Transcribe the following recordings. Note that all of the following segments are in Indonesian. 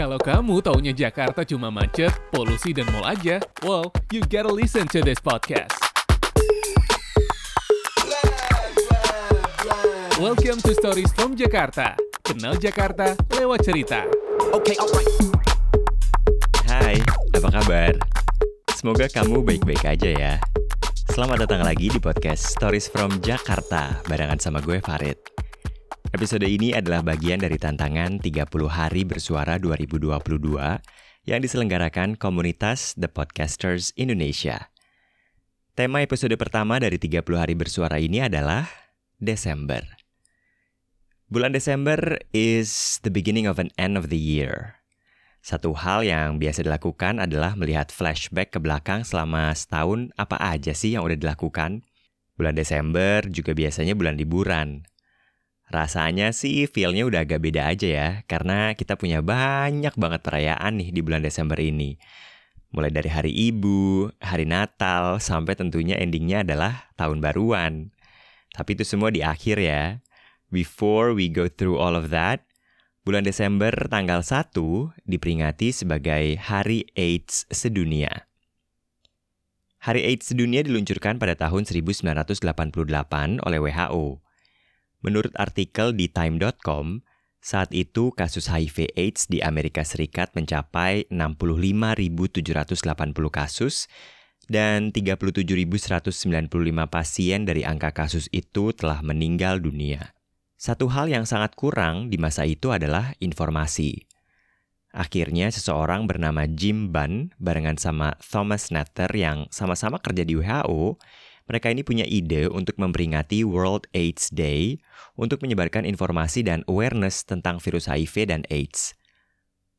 Kalau kamu taunya Jakarta cuma macet, polusi, dan mall aja, well, you gotta listen to this podcast. Welcome to Stories from Jakarta. Kenal Jakarta lewat cerita. Okay, alright. Hai, apa kabar? Semoga kamu baik-baik aja ya. Selamat datang lagi di podcast Stories from Jakarta barengan sama gue Farid. Episode ini adalah bagian dari tantangan 30 hari bersuara 2022 yang diselenggarakan komunitas The Podcasters Indonesia. Tema episode pertama dari 30 hari bersuara ini adalah Desember. Bulan Desember is the beginning of an end of the year. Satu hal yang biasa dilakukan adalah melihat flashback ke belakang selama setahun apa aja sih yang udah dilakukan. Bulan Desember juga biasanya bulan liburan. Rasanya sih feelnya udah agak beda aja ya, karena kita punya banyak banget perayaan nih di bulan Desember ini. Mulai dari hari ibu, hari Natal, sampai tentunya endingnya adalah tahun baruan. Tapi itu semua di akhir ya. Before we go through all of that, Bulan Desember tanggal 1 diperingati sebagai Hari AIDS Sedunia. Hari AIDS Sedunia diluncurkan pada tahun 1988 oleh WHO. Menurut artikel di time.com, saat itu kasus HIV AIDS di Amerika Serikat mencapai 65.780 kasus dan 37.195 pasien dari angka kasus itu telah meninggal dunia. Satu hal yang sangat kurang di masa itu adalah informasi. Akhirnya seseorang bernama Jim Bunn barengan sama Thomas Natter yang sama-sama kerja di WHO, mereka ini punya ide untuk memperingati World AIDS Day untuk menyebarkan informasi dan awareness tentang virus HIV dan AIDS.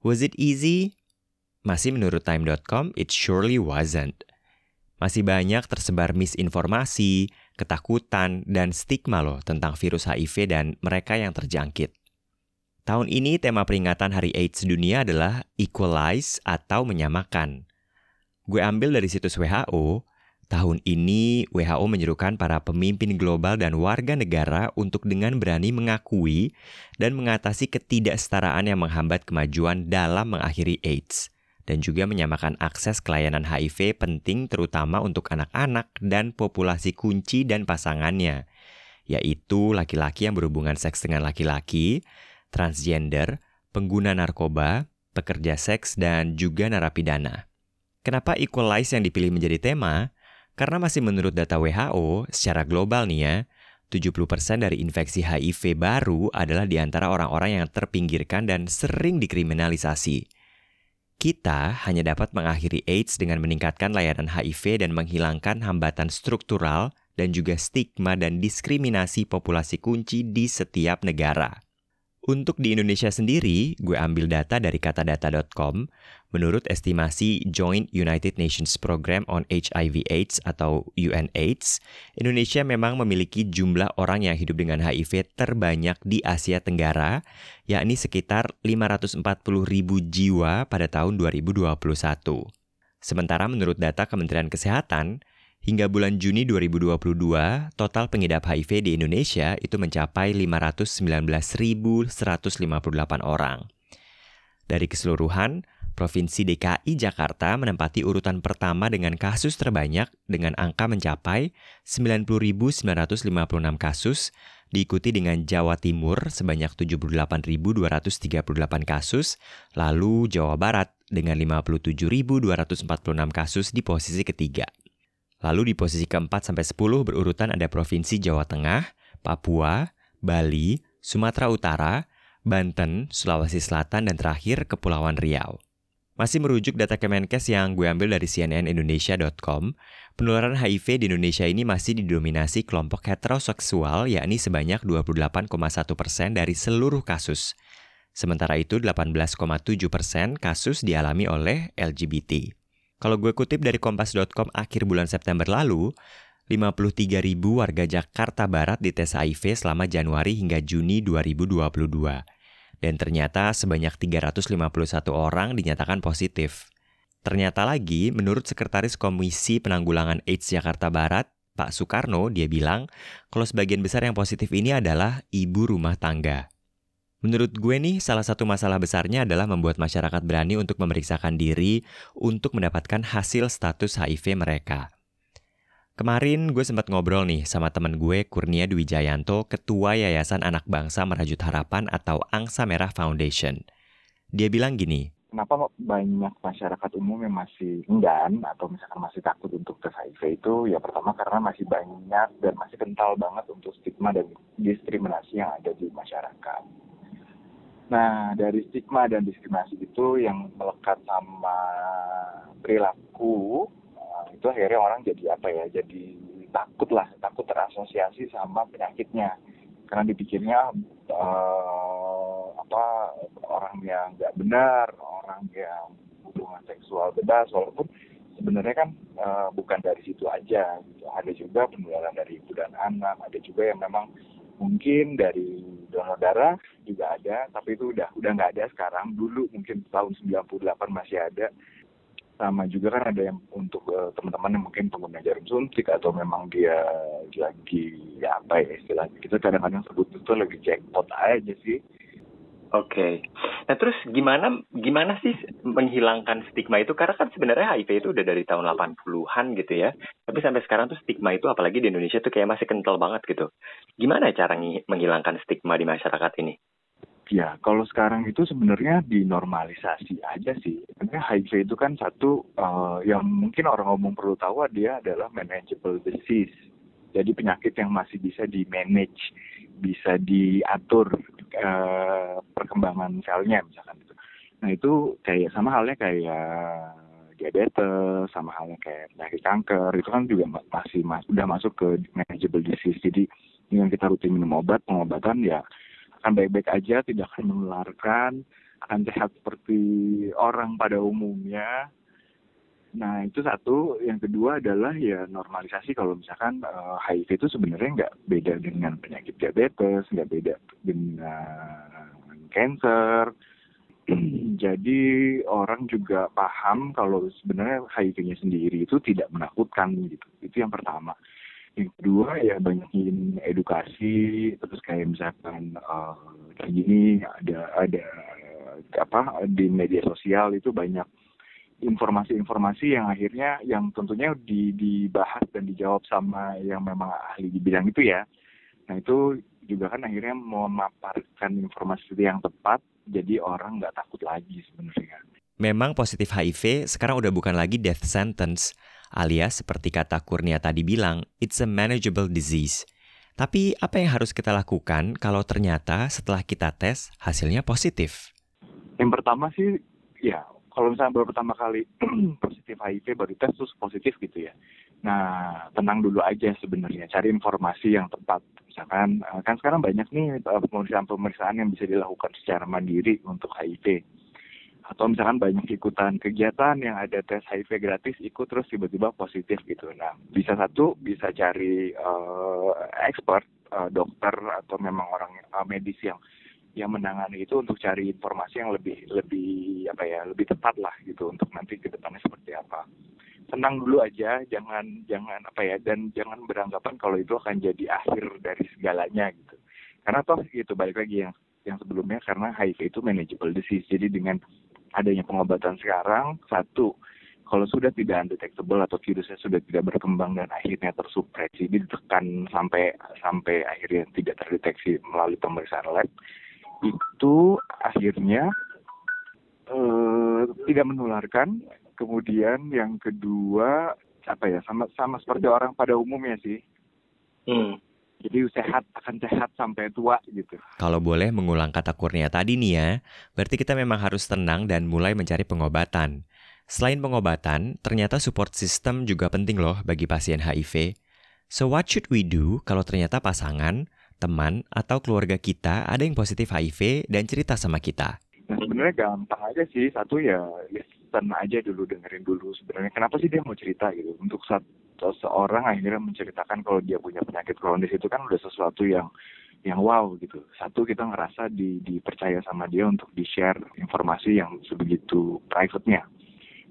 Was it easy? Masih menurut time.com, it surely wasn't. Masih banyak tersebar misinformasi, ketakutan, dan stigma loh tentang virus HIV dan mereka yang terjangkit. Tahun ini tema peringatan Hari AIDS Dunia adalah Equalize atau menyamakan. Gue ambil dari situs WHO, tahun ini WHO menyerukan para pemimpin global dan warga negara untuk dengan berani mengakui dan mengatasi ketidaksetaraan yang menghambat kemajuan dalam mengakhiri AIDS dan juga menyamakan akses ke layanan HIV penting terutama untuk anak-anak dan populasi kunci dan pasangannya, yaitu laki-laki yang berhubungan seks dengan laki-laki, transgender, pengguna narkoba, pekerja seks, dan juga narapidana. Kenapa equalize yang dipilih menjadi tema? Karena masih menurut data WHO, secara global nih ya, 70% dari infeksi HIV baru adalah di antara orang-orang yang terpinggirkan dan sering dikriminalisasi. Kita hanya dapat mengakhiri AIDS dengan meningkatkan layanan HIV dan menghilangkan hambatan struktural dan juga stigma dan diskriminasi populasi kunci di setiap negara. Untuk di Indonesia sendiri, gue ambil data dari katadata.com. Menurut estimasi Joint United Nations Program on HIV/AIDS atau UNAIDS, Indonesia memang memiliki jumlah orang yang hidup dengan HIV terbanyak di Asia Tenggara, yakni sekitar 540 ribu jiwa pada tahun 2021. Sementara menurut data Kementerian Kesehatan, Hingga bulan Juni 2022, total pengidap HIV di Indonesia itu mencapai 519.158 orang. Dari keseluruhan, Provinsi DKI Jakarta menempati urutan pertama dengan kasus terbanyak dengan angka mencapai 90.956 kasus, diikuti dengan Jawa Timur sebanyak 78.238 kasus, lalu Jawa Barat dengan 57.246 kasus di posisi ketiga. Lalu di posisi keempat sampai 10 berurutan ada Provinsi Jawa Tengah, Papua, Bali, Sumatera Utara, Banten, Sulawesi Selatan, dan terakhir Kepulauan Riau. Masih merujuk data Kemenkes yang gue ambil dari cnnindonesia.com, penularan HIV di Indonesia ini masih didominasi kelompok heteroseksual yakni sebanyak 28,1 persen dari seluruh kasus. Sementara itu 18,7 persen kasus dialami oleh LGBT. Kalau gue kutip dari kompas.com akhir bulan September lalu, 53 ribu warga Jakarta Barat dites HIV selama Januari hingga Juni 2022. Dan ternyata sebanyak 351 orang dinyatakan positif. Ternyata lagi, menurut Sekretaris Komisi Penanggulangan AIDS Jakarta Barat, Pak Soekarno, dia bilang kalau sebagian besar yang positif ini adalah ibu rumah tangga. Menurut gue nih, salah satu masalah besarnya adalah membuat masyarakat berani untuk memeriksakan diri untuk mendapatkan hasil status HIV mereka. Kemarin gue sempat ngobrol nih sama temen gue Kurnia Dwi Jayanto, Ketua Yayasan Anak Bangsa Merajut Harapan atau Angsa Merah Foundation. Dia bilang gini, kenapa banyak masyarakat umum yang masih enggan atau misalkan masih takut untuk tes HIV itu ya pertama karena masih banyak dan masih kental banget untuk stigma dan diskriminasi yang ada di masyarakat. Nah, dari stigma dan diskriminasi itu yang melekat sama perilaku, itu akhirnya orang jadi apa ya, jadi takut lah, takut terasosiasi sama penyakitnya. Karena dipikirnya uh, apa orang yang nggak benar, orang yang hubungan seksual bebas, walaupun sebenarnya kan uh, bukan dari situ aja. Gitu. Ada juga penularan dari ibu dan anak, ada juga yang memang mungkin dari donor darah juga ada tapi itu udah udah nggak ada sekarang dulu mungkin tahun 98 masih ada sama juga kan ada yang untuk uh, teman-teman yang mungkin pengguna jarum suntik atau memang dia lagi ya apa ya istilahnya kita kadang-kadang sebut itu lagi jackpot aja sih Oke. Okay. Nah terus gimana gimana sih menghilangkan stigma itu? Karena kan sebenarnya HIV itu udah dari tahun 80-an gitu ya. Tapi sampai sekarang tuh stigma itu apalagi di Indonesia tuh kayak masih kental banget gitu. Gimana cara menghilangkan stigma di masyarakat ini? Ya, kalau sekarang itu sebenarnya dinormalisasi aja sih. Karena HIV itu kan satu uh, yang mungkin orang umum perlu tahu dia adalah manageable disease. Jadi penyakit yang masih bisa di manage, bisa diatur uh, perkembangan selnya misalkan itu. Nah itu kayak sama halnya kayak diabetes, sama halnya kayak penyakit kanker, itu kan juga masih mas, udah masuk ke manageable disease. Jadi dengan kita rutin minum obat, pengobatan ya akan baik-baik aja, tidak akan menularkan, akan sehat seperti orang pada umumnya. Nah itu satu, yang kedua adalah ya normalisasi kalau misalkan uh, HIV itu sebenarnya nggak beda dengan penyakit diabetes, nggak beda dengan cancer. Jadi orang juga paham kalau sebenarnya HIV-nya sendiri itu tidak menakutkan gitu. Itu yang pertama. Yang kedua ya banyakin edukasi terus kayak misalkan uh, kayak gini ada ada apa di media sosial itu banyak informasi-informasi yang akhirnya yang tentunya di, dibahas dan dijawab sama yang memang ahli di bidang itu ya. Nah itu juga kan akhirnya memaparkan informasi yang tepat jadi orang nggak takut lagi sebenarnya. Memang positif HIV sekarang udah bukan lagi death sentence, alias seperti kata Kurnia tadi bilang, it's a manageable disease. Tapi apa yang harus kita lakukan kalau ternyata setelah kita tes hasilnya positif? Yang pertama sih ya kalau misalnya baru pertama kali positif HIV baru tes terus positif gitu ya. Nah, tenang dulu aja sebenarnya, cari informasi yang tepat. Misalkan eh, kan sekarang banyak nih eh, pemeriksaan-pemeriksaan yang bisa dilakukan secara mandiri untuk HIV. Atau misalkan banyak ikutan kegiatan yang ada tes HIV gratis, ikut terus tiba-tiba positif gitu. Nah, bisa satu, bisa cari uh, expert, uh, dokter atau memang orang uh, medis yang yang menangani itu untuk cari informasi yang lebih lebih apa ya lebih tepat lah gitu untuk nanti ke depannya seperti apa. Tenang dulu aja jangan jangan apa ya dan jangan beranggapan kalau itu akan jadi akhir dari segalanya gitu. Karena toh gitu balik lagi yang yang sebelumnya karena HIV itu manageable disease. Jadi dengan adanya pengobatan sekarang satu kalau sudah tidak undetectable atau virusnya sudah tidak berkembang dan akhirnya tersupresi ditekan sampai sampai akhirnya tidak terdeteksi melalui pemeriksaan lab itu akhirnya uh, tidak menularkan. Kemudian yang kedua apa ya sama sama seperti orang pada umumnya sih. Hmm. Jadi sehat akan sehat sampai tua gitu. Kalau boleh mengulang kata Kurnia tadi nih ya, berarti kita memang harus tenang dan mulai mencari pengobatan. Selain pengobatan, ternyata support system juga penting loh bagi pasien HIV. So what should we do kalau ternyata pasangan teman, atau keluarga kita ada yang positif HIV dan cerita sama kita? Nah, sebenarnya gampang aja sih. Satu ya listen aja dulu, dengerin dulu sebenarnya kenapa sih dia mau cerita gitu. Untuk satu seorang akhirnya menceritakan kalau dia punya penyakit kronis itu kan udah sesuatu yang yang wow gitu. Satu kita ngerasa di, dipercaya sama dia untuk di-share informasi yang sebegitu private-nya.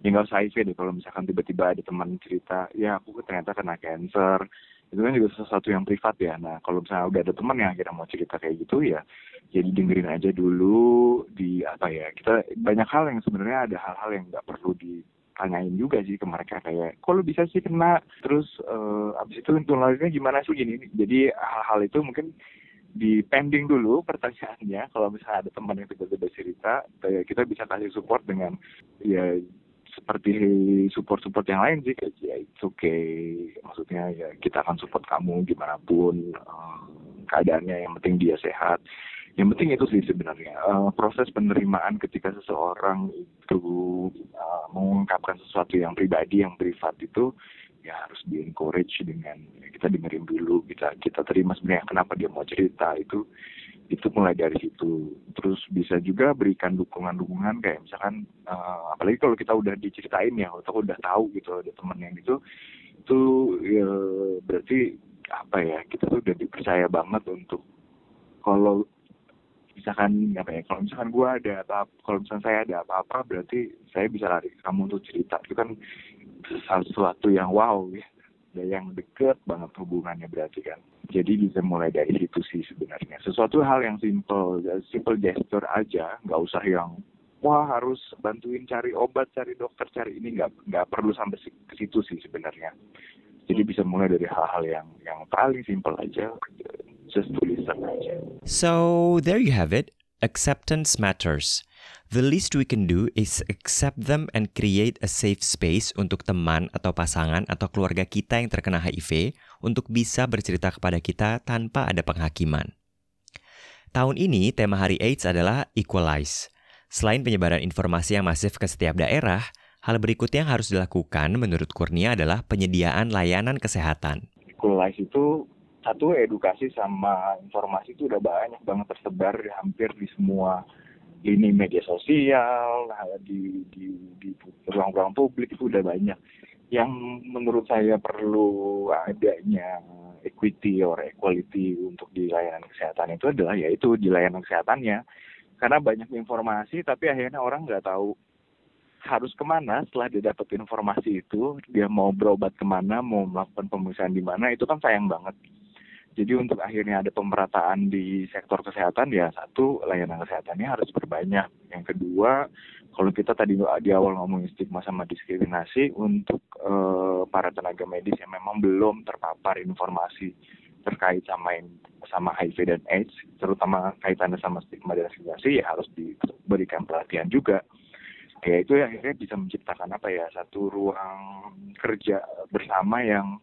Ya nggak usah HIV deh kalau misalkan tiba-tiba ada teman cerita, ya aku ternyata kena cancer, itu kan juga sesuatu yang privat ya. Nah kalau misalnya udah ada teman yang akhirnya mau cerita kayak gitu ya jadi dengerin aja dulu di apa ya kita banyak hal yang sebenarnya ada hal-hal yang nggak perlu ditanyain juga sih ke mereka kayak kok lu bisa sih kena? Terus uh, abis itu nularinnya gimana sih gini? Jadi hal-hal itu mungkin di pending dulu pertanyaannya. Kalau misalnya ada teman yang tiba-tiba cerita kita bisa kasih support dengan ya seperti support-support yang lain sih kayak ya it's okay. Maksudnya ya kita akan support kamu gimana pun uh, keadaannya yang penting dia sehat yang penting itu sih sebenarnya uh, proses penerimaan ketika seseorang itu uh, mengungkapkan sesuatu yang pribadi yang privat itu ya harus di encourage dengan ya kita dengerin dulu kita kita terima sebenarnya kenapa dia mau cerita itu itu mulai dari situ. Terus bisa juga berikan dukungan-dukungan kayak misalkan uh, apalagi kalau kita udah diceritain ya atau udah tahu gitu ada temen yang gitu itu ya, berarti apa ya kita tuh udah dipercaya banget untuk kalau misalkan apa ya kalau misalkan gue ada apa kalau misalkan saya ada apa-apa berarti saya bisa lari kamu untuk cerita. Itu kan sesuatu yang wow ya. Dan yang deket banget hubungannya berarti kan. Jadi bisa mulai dari situ sih sebenarnya. Sesuatu hal yang simple simple gesture aja nggak usah yang wah harus bantuin cari obat cari dokter cari ini. Nggak nggak perlu sampai ke situ sih sebenarnya. Jadi bisa mulai dari hal-hal yang yang paling simple aja just to listen. So there you have it. Acceptance matters. The least we can do is accept them and create a safe space untuk teman atau pasangan atau keluarga kita yang terkena HIV untuk bisa bercerita kepada kita tanpa ada penghakiman. Tahun ini tema Hari AIDS adalah Equalize. Selain penyebaran informasi yang masif ke setiap daerah, hal berikutnya yang harus dilakukan menurut Kurnia adalah penyediaan layanan kesehatan. Equalize itu satu edukasi sama informasi itu udah banyak banget tersebar hampir di semua lini media sosial di di di ruang-ruang publik itu udah banyak. Yang menurut saya perlu adanya equity or equality untuk di layanan kesehatan itu adalah yaitu di layanan kesehatannya. Karena banyak informasi tapi akhirnya orang nggak tahu harus ke mana. Setelah dia dapat informasi itu dia mau berobat ke mana mau melakukan pemeriksaan di mana itu kan sayang banget jadi untuk akhirnya ada pemerataan di sektor kesehatan ya satu layanan kesehatannya harus berbanyak. Yang kedua kalau kita tadi di awal ngomongin stigma sama diskriminasi untuk uh, para tenaga medis yang memang belum terpapar informasi terkait sama sama HIV dan AIDS, terutama kaitannya sama stigma dan diskriminasi ya harus diberikan pelatihan juga. Ya itu akhirnya bisa menciptakan apa ya satu ruang kerja bersama yang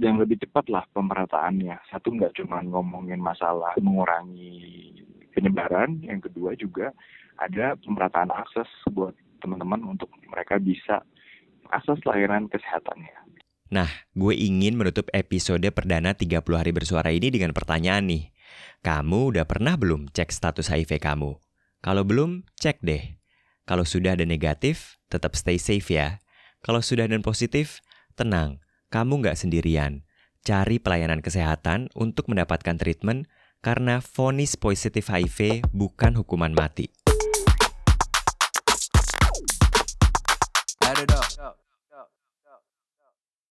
yang lebih cepat lah pemerataannya. Satu nggak cuma ngomongin masalah mengurangi penyebaran, yang kedua juga ada pemerataan akses buat teman-teman untuk mereka bisa akses layanan kesehatannya. Nah, gue ingin menutup episode perdana 30 hari bersuara ini dengan pertanyaan nih. Kamu udah pernah belum cek status HIV kamu? Kalau belum, cek deh. Kalau sudah dan negatif, tetap stay safe ya. Kalau sudah dan positif, tenang kamu nggak sendirian. Cari pelayanan kesehatan untuk mendapatkan treatment karena vonis positif HIV bukan hukuman mati. Add it up.